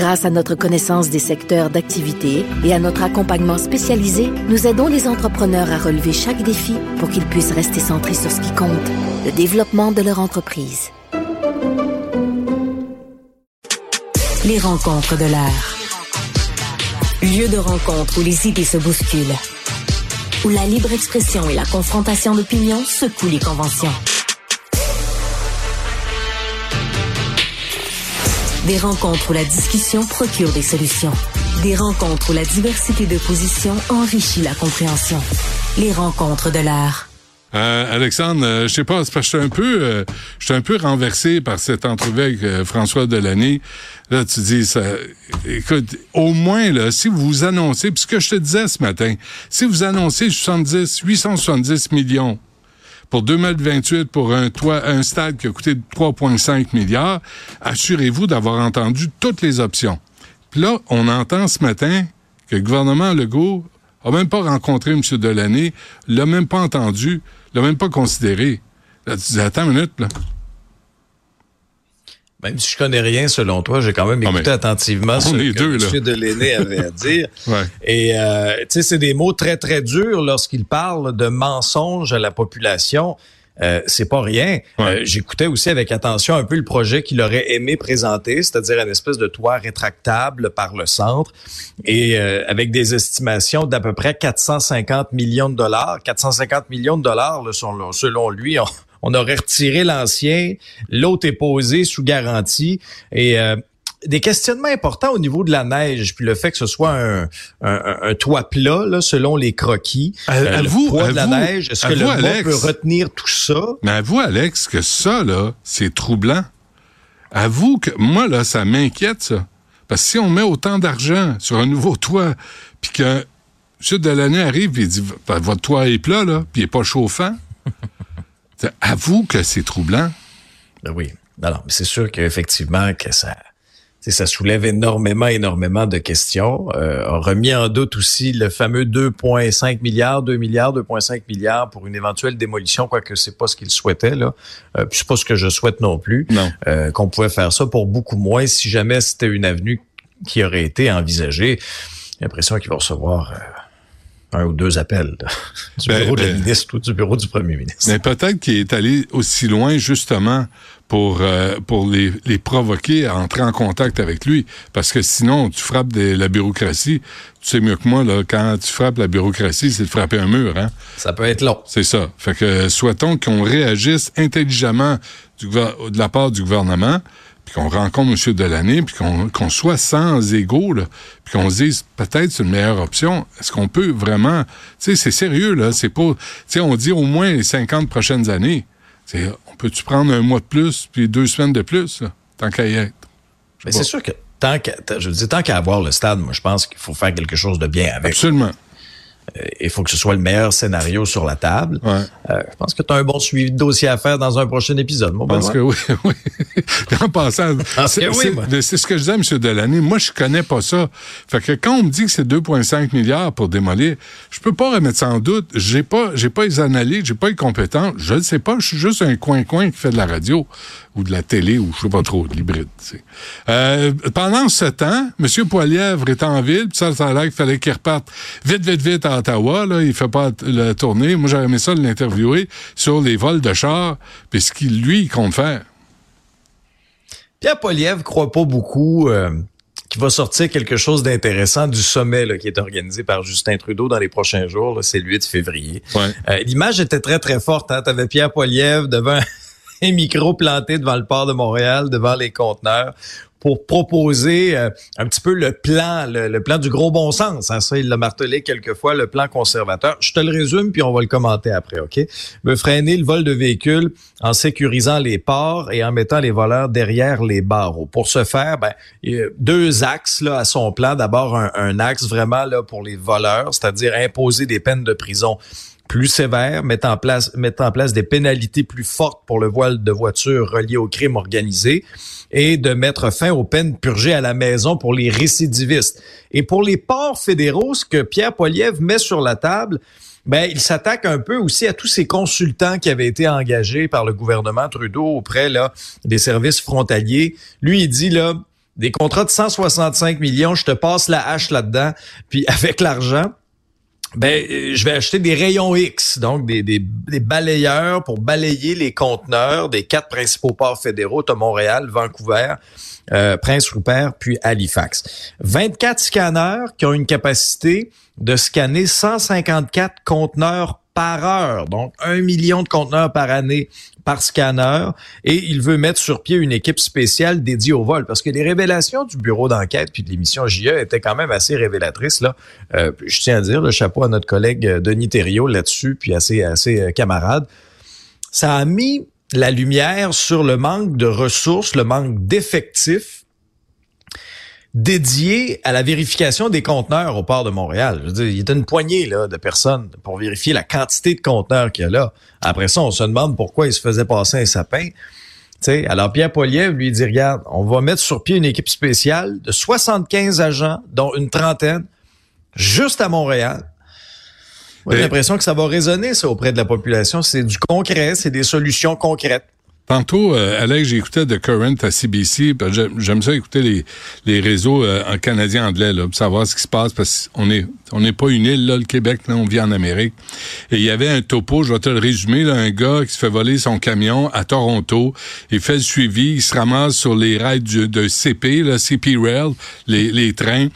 Grâce à notre connaissance des secteurs d'activité et à notre accompagnement spécialisé, nous aidons les entrepreneurs à relever chaque défi pour qu'ils puissent rester centrés sur ce qui compte, le développement de leur entreprise. Les rencontres de l'air. Lieu de rencontre où les idées se bousculent. Où la libre expression et la confrontation d'opinions secouent les conventions. Des rencontres où la discussion procure des solutions. Des rencontres où la diversité de positions enrichit la compréhension. Les rencontres de l'art. Euh, Alexandre, euh, je sais pas, parce que je suis un peu, euh, je suis un peu renversé par cette entrevue avec euh, François Delaney. Là, tu dis, ça, écoute, au moins là, si vous annoncez, puis ce que je te disais ce matin, si vous annoncez 70, 870 millions pour 2028 pour un toit, un stade qui a coûté 3,5 milliards, assurez-vous d'avoir entendu toutes les options. Puis là, on entend ce matin que le gouvernement Legault a même pas rencontré M. Delaney, l'a même pas entendu, l'a même pas considéré. Là, tu dis, attends une minute, là. Même si je connais rien selon toi, j'ai quand même écouté attentivement ce que deux. M. Delaney avait à dire. Ouais. Et euh, tu sais, c'est des mots très très durs lorsqu'il parle de mensonges à la population. Euh, c'est pas rien. Ouais. Euh, J'écoutais aussi avec attention un peu le projet qu'il aurait aimé présenter, c'est-à-dire une espèce de toit rétractable par le centre et euh, avec des estimations d'à peu près 450 millions de dollars. 450 millions de dollars, là, selon, selon lui, on, on aurait retiré l'ancien, l'autre est posé sous garantie et euh, des questionnements importants au niveau de la neige, puis le fait que ce soit un, un, un toit plat, là, selon les croquis. À- Euh, avoue- le poids de la neige, est-ce que le avoue, mât Alex. peut retenir tout ça? Mais avoue, Alex, que ça, là, c'est troublant. Avoue que moi, là, ça m'inquiète, ça. Parce que si on met autant d'argent sur un nouveau toit, puis que M. Delaney arrive et il dit Votre toit est plat, là, puis il n'est pas chauffant. Avoue que c'est troublant. Ben oui. Non, non, mais c'est sûr qu'effectivement, que ça, ça soulève énormément, énormément de questions. Euh, a remis en doute aussi le fameux 2,5 milliards, 2 milliards, 2,5 milliards pour une éventuelle démolition, quoique c'est pas ce qu'il souhaitait, là. Euh, puis c'est pas ce que je souhaite non plus. Non. Euh, qu'on pouvait faire ça pour beaucoup moins si jamais c'était une avenue qui aurait été envisagée. J'ai l'impression qu'il va recevoir euh, un ou deux appels là, du Ben, bureau de la ben, ministre ou du bureau du premier ministre. Mais peut-être qu'il est allé aussi loin, justement, pour, euh, pour les, les provoquer à entrer en contact avec lui. Parce que sinon, tu frappes de la bureaucratie. Tu sais mieux que moi, là, quand tu frappes la bureaucratie, c'est de frapper un mur, hein? Ça peut être long. C'est ça. Fait que souhaitons qu'on réagisse intelligemment du, de la part du gouvernement, puis qu'on rencontre M. Delaney, puis qu'on soit sans là, puis qu'on se dise peut-être c'est une meilleure option. Est-ce qu'on peut vraiment... Tu sais, c'est sérieux, là. C'est pas... Tu sais, on dit au moins les 50 prochaines années. C'est, on peut-tu prendre un mois de plus, puis deux semaines de plus, là, tant qu'à y être? Mais c'est sûr que tant qu'à, je dire, tant qu'à avoir le stade, moi, je pense qu'il faut faire quelque chose de bien avec. Absolument. Euh, Il faut que ce soit le meilleur scénario sur la table. Ouais. Euh, je pense que tu as un bon suivi de dossier à faire dans un prochain épisode. Mon Je pense que oui, oui. En passant, pense c'est oui, ce que je disais à M. Delaney. Moi, je connais pas ça. Fait que quand on me dit que c'est 2,5 milliards pour démolir, je peux pas remettre ça en doute. J'ai pas, j'ai pas les analyses, j'ai pas les compétences. Je ne sais pas. Je suis juste un coin-coin qui fait de la radio ou de la télé ou je sais pas trop, de l'hybride. Euh, pendant ce temps, M. Poilièvre est en ville, puis ça, ça a l'air qu'il fallait qu'il reparte vite, vite, vite à Ottawa. Là. Il fait pas la tournée. Moi, j'aurais aimé ça de l'interviewer sur les vols de chars, puis ce qu'il, lui, compte faire. Pierre Poliev croit pas beaucoup euh, qu'il va sortir quelque chose d'intéressant du sommet là, qui est organisé par Justin Trudeau dans les prochains jours. C'est le 8 février. Ouais. Euh, L'image était très, très forte. Hein? Tu avais Pierre Poliev devant un micro planté devant le port de Montréal, devant les conteneurs, pour proposer euh, un petit peu le plan, le, plan du gros bon sens. Hein, ça, il l'a martelé quelquefois, le plan conservateur. Je te le résume, puis on va le commenter après, OK? Veut freiner le vol de véhicules en sécurisant les ports et en mettant les voleurs derrière les barreaux. Pour ce faire, ben, deux axes là, à son plan. D'abord, un, un axe vraiment là, pour les voleurs, c'est-à-dire imposer des peines de prison plus sévères, mettre en place, mettre en place des pénalités plus fortes pour le voile de voiture relié au crime organisé et de mettre fin aux peines purgées à la maison pour les récidivistes. Et pour les ports fédéraux, ce que Pierre Poilievre met sur la table, ben, il s'attaque un peu aussi à tous ces consultants qui avaient été engagés par le gouvernement Trudeau auprès là, des services frontaliers. Lui, il dit là, des contrats de 165 millions, je te passe la hache là-dedans, puis avec l'argent, ben, euh, je vais acheter des rayons X, donc des, des, balayeurs pour balayer les conteneurs des quatre principaux ports fédéraux, de Montréal, Vancouver, euh, Prince-Rupert, puis Halifax. 24 scanners qui ont une capacité de scanner 154 conteneurs par heure, donc un million de conteneurs par année par scanner et il veut mettre sur pied une équipe spéciale dédiée au vol parce que les révélations du bureau d'enquête puis de l'émission JE étaient quand même assez révélatrices là. Euh, je tiens à dire le chapeau à notre collègue euh, Denis Thériault là-dessus puis assez assez euh, camarade. Ça a mis la lumière sur le manque de ressources, le manque d'effectifs dédié à la vérification des conteneurs au port de Montréal. Je veux dire, il y a une poignée là, de personnes pour vérifier la quantité de conteneurs qu'il y a là. Après ça, on se demande pourquoi il se faisait passer un sapin. sais, alors Pierre Poliev lui dit, regarde, on va mettre sur pied une équipe spéciale de 75 agents, dont une trentaine, juste à Montréal. J'ai l'impression que ça va résonner ça auprès de la population. C'est du concret, c'est des solutions concrètes. Tantôt, euh, Alex, j'écoutais The Current à CBC. J'aime ça écouter les, les réseaux euh, en canadien anglais là, pour savoir ce qui se passe parce qu'on est on n'est pas une île là, le Québec, là, on vit en Amérique. Et il y avait un topo, je vais te le résumer, là, un gars qui se fait voler son camion à Toronto. Il fait le suivi, il se ramasse sur les rails de CP, là, CP Rail, les, les trains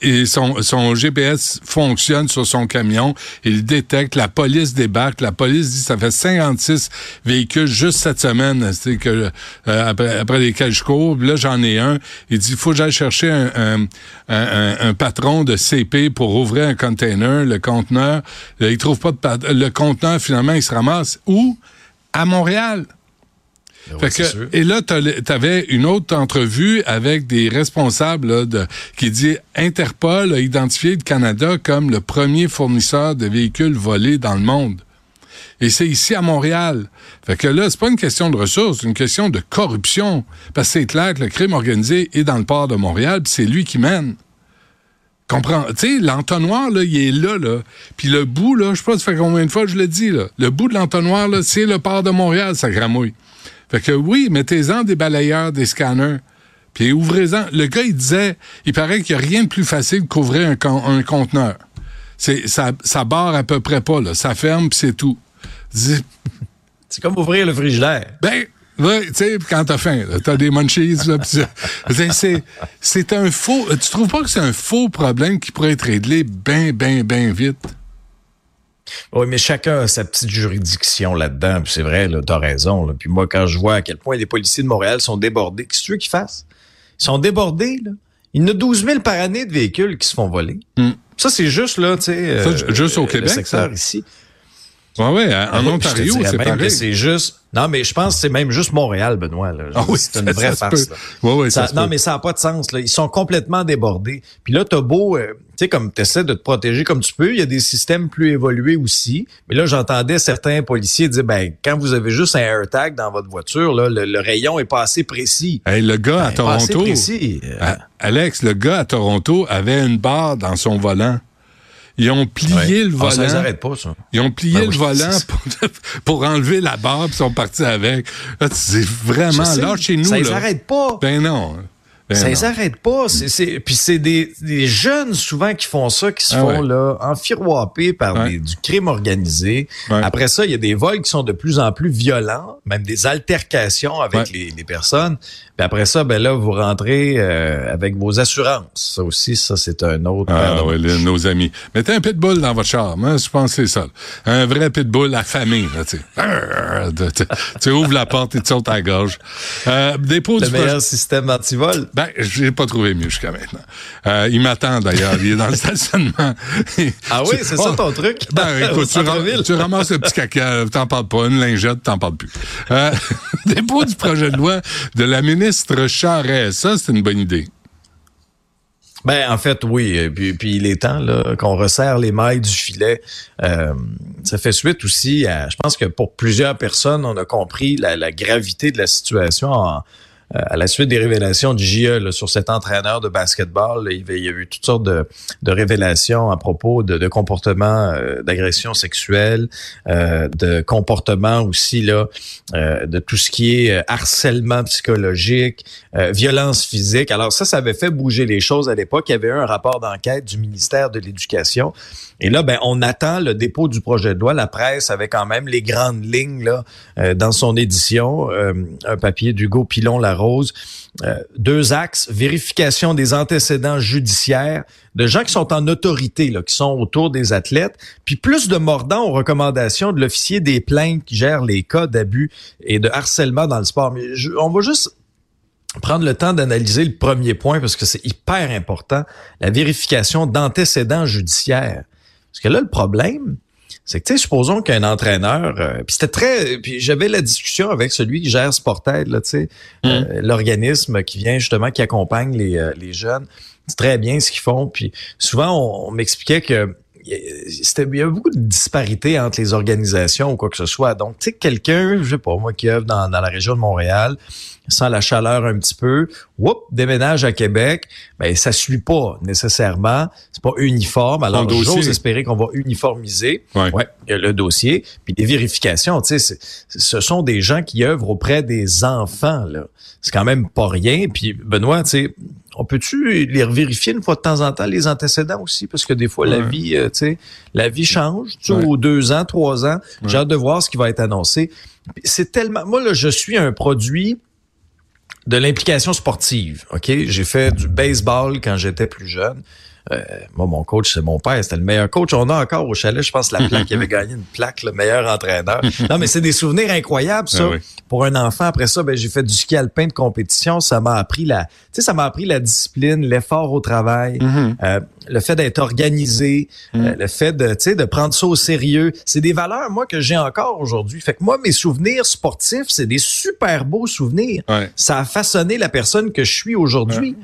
et son, son GPS fonctionne sur son camion. Il détecte, la police débarque. La police dit ça fait 56 véhicules juste cette semaine. C'est que euh, après, après lesquels je cours. Là, j'en ai un. Il dit il faut que j'aille chercher un, un, un, patron de CP pour ouvrir un container, le conteneur. Il trouve pas de le conteneur. Finalement, il se ramasse où? À Montréal. Fait que, et là, tu avais une autre entrevue avec des responsables de, qui dit Interpol a identifié le Canada comme le premier fournisseur de véhicules volés dans le monde. Et c'est ici à Montréal. Fait que là, c'est pas une question de ressources, c'est une question de corruption. Parce que c'est clair que le crime organisé est dans le port de Montréal, puis c'est lui qui mène. Comprends? Tu sais, l'entonnoir, là, il est là, là. Puis le bout, là, je sais pas, ça fait combien de fois que je le dis, là. Le bout de l'entonnoir, là, c'est le port de Montréal, ça gramouille. Fait que oui, mettez-en des balayeurs, des scanners. Puis ouvrez-en. Le gars, il disait, il paraît qu'il n'y a rien de plus facile qu'ouvrir un, un conteneur. C'est, ça, ça barre à peu près pas, là. Ça ferme, puis c'est tout. C'est comme ouvrir le frigidaire. Ben, oui, tu sais, quand t'as faim, t'as des munchies, là, c'est, c'est un faux. Tu trouves pas que c'est un faux problème qui pourrait être réglé bien, bien, bien vite? Oui, mais chacun a sa petite juridiction là-dedans. c'est vrai, là, t'as raison. Là. Puis moi, quand je vois à quel point les policiers de Montréal sont débordés, qu'est-ce que tu veux qu'ils fassent? Ils sont débordés, là. Il y en a 12 000 par année de véhicules qui se font voler. Hmm. Ça, c'est juste, là, tu sais... Euh, juste au Québec, secteur ici. Oui, oui, en Ontario, c'est pareil. C'est juste non, mais je pense que c'est même juste Montréal, Benoît. Là. Ah oui, c'est une vraie farce. Ouais, ouais, ça, non, mais ça n'a pas de sens. Là. Ils sont complètement débordés. Puis là, t'as beau, euh, tu sais, comme tu essaies de te protéger comme tu peux, il y a des systèmes plus évolués aussi. Mais là, j'entendais certains policiers dire, ben, quand vous avez juste un AirTag dans votre voiture, là, le, rayon est pas assez précis. Hey, le gars à ben, Toronto, précis. Euh. Alex, le gars à Toronto avait une barre dans son volant. Ils ont plié le volant. Ah, ça pas, ça. Ils ont plié ben le volant pour, enlever la barre, puis ils sont partis avec. C'est vraiment là chez nous. Ça les arrête pas. Ben non. Ben ça les arrête pas. C'est, puis c'est des, des, jeunes souvent qui font ça, qui se ah font là par du crime organisé. Après ça, il y a des vols qui sont de plus en plus violents, même des altercations avec les, les, personnes. Puis après ça, ben là, vous rentrez euh, avec vos assurances. Ça aussi, ça, c'est un autre. Ah oui, nos amis. Mettez un pitbull dans votre char. Moi, je pense que c'est ça. Un vrai pitbull affamé. Là, tu, tu ouvres la porte et tu sautes à la gorge. Euh, dépôt Le meilleur système anti-vol. Ben, j'ai pas trouvé mieux jusqu'à maintenant. Euh, il m'attend d'ailleurs. Il est dans le stationnement. ah oui, c'est ça ton truc? Ben, écoute, tu, ramasses le petit caca, t'en parles pas. Une lingette, t'en parles plus. Euh, dépôt du projet de loi de la ministre Charest. Ça, c'est une bonne idée. Ben en fait oui, puis, puis il est temps qu'on resserre les mailles du filet. Euh, ça fait suite aussi à, je pense que pour plusieurs personnes, on a compris la, la gravité de la situation en, à la suite des révélations du JE sur cet entraîneur de basketball, il, y a eu toutes sortes de, de révélations à propos de, de comportements euh, d'agression sexuelle, euh, de comportements aussi là, euh, de tout ce qui est harcèlement psychologique, violence physique. Alors ça, ça avait fait bouger les choses à l'époque. Il y avait eu un rapport d'enquête du ministère de l'Éducation. Et là, ben, on attend le dépôt du projet de loi. La presse avait quand même les grandes lignes là, dans son édition. un papier d'Hugo Pilon-La Rose. Euh, deux axes, vérification des antécédents judiciaires de gens qui sont en autorité, là, qui sont autour des athlètes, puis plus de mordants aux recommandations de l'officier des plaintes qui gère les cas d'abus et de harcèlement dans le sport. Mais on va juste prendre le temps d'analyser le premier point parce que c'est hyper important, la vérification d'antécédents judiciaires. Parce que là, le problème, c'est que, tu sais, supposons qu'un entraîneur, euh, puis c'était très, puis j'avais la discussion avec celui qui gère Sportaid, là, tu sais, euh, hum. l'organisme qui vient justement, qui accompagne les, euh, les jeunes. C'est très bien ce qu'ils font. Puis souvent, on, m'expliquait que c'était il y a beaucoup de disparités entre les organisations ou quoi que ce soit. Donc, tu sais, quelqu'un, je sais pas, moi qui œuvre dans, dans la région de Montréal, sent la chaleur un petit peu, whoop, déménage à Québec, ben ça suit pas nécessairement, c'est pas uniforme. Alors j'ose espérer qu'on va uniformiser ouais. le dossier, puis des vérifications, tu sais, ce sont des gens qui œuvrent auprès des enfants là. C'est quand même pas rien. Puis Benoît, tu sais, on peut-tu les vérifier une fois de temps en temps les antécédents aussi? Parce que des fois la vie, euh, tu sais, la vie change. Tu sais, aux deux ans, trois ans, j'ai hâte de voir ce qui va être annoncé. C'est tellement, moi là, je suis un produit de l'implication sportive. OK? J'ai fait du baseball quand j'étais plus jeune. Euh, moi, mon coach, c'est mon père. C'était le meilleur coach. On a encore au chalet, je pense, la plaque. qui avait gagné une plaque, le meilleur entraîneur. Non, mais c'est des souvenirs incroyables, ça. Ben Pour un enfant, après ça, ben, j'ai fait du ski alpin de compétition. Ça m'a appris la, tu sais, ça m'a appris la discipline, l'effort au travail. Mm-hmm. euh, le fait d'être organisé, mm. euh, le fait de, tu sais, de prendre ça au sérieux, c'est des valeurs moi que j'ai encore aujourd'hui. Fait que moi mes souvenirs sportifs, c'est des super beaux souvenirs. Ça a façonné la personne que je suis aujourd'hui.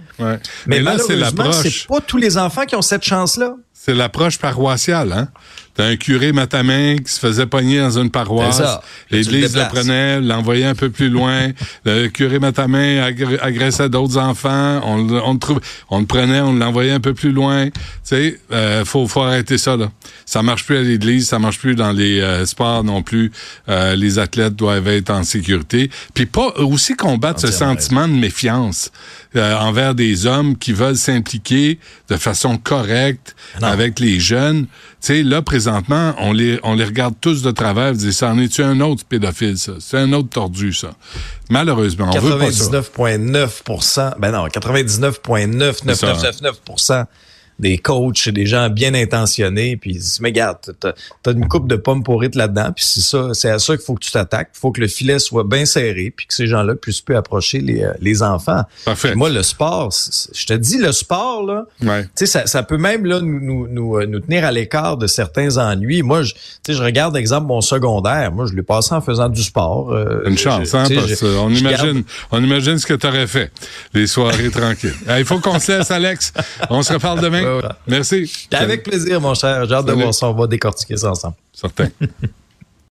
Mais, là, malheureusement, c'est pas tous les enfants qui ont cette chance-là. C'est l'approche paroissiale, hein? T'as un curé matamin qui se faisait pogner dans une paroisse. L'Église le prenait, l'envoyait un peu plus loin. le curé matamin agressait d'autres enfants. On, on, le on le prenait, on l'envoyait un peu plus loin. Tu sais, euh, faut, faut arrêter ça. Là. Ça marche plus à l'Église, ça marche plus dans les euh, sports non plus. Euh, les athlètes doivent être en sécurité. Puis pas aussi combattre ce sentiment de méfiance euh, envers des hommes qui veulent s'impliquer de façon correcte avec les jeunes. Tu sais, là, présentement, on les, on les regarde tous de travers et ça en est-tu un autre pédophile, ça? C'est un autre tordu, ça. Malheureusement, on veut pas ça. 99,9 ben non, 99,9999% des coachs, des gens bien intentionnés, puis ils disent, mais regarde, t'as as une coupe de pommes pourrites là-dedans, puis c'est ça, c'est à ça qu'il faut que tu t'attaques, il faut que le filet soit bien serré, puis que ces gens-là puissent plus approcher les, euh, les enfants. Parfait. moi, le sport, je te dis, le sport, là, tu sais, ça, ça, peut même là nous, nous, nous, euh, tenir à l'écart de certains ennuis. Moi, je, je regarde, exemple, mon secondaire. Moi, je l'ai passé en faisant du sport. Euh, une chance, hein, parce qu'on imagine, on imagine ce que tu aurais fait, les soirées tranquilles. Il faut qu'on se laisse, Alex. On se reparle demain. Merci. Avec plaisir, mon cher. J'ai hâte de voir ça. On va décortiquer ça ensemble. Certain.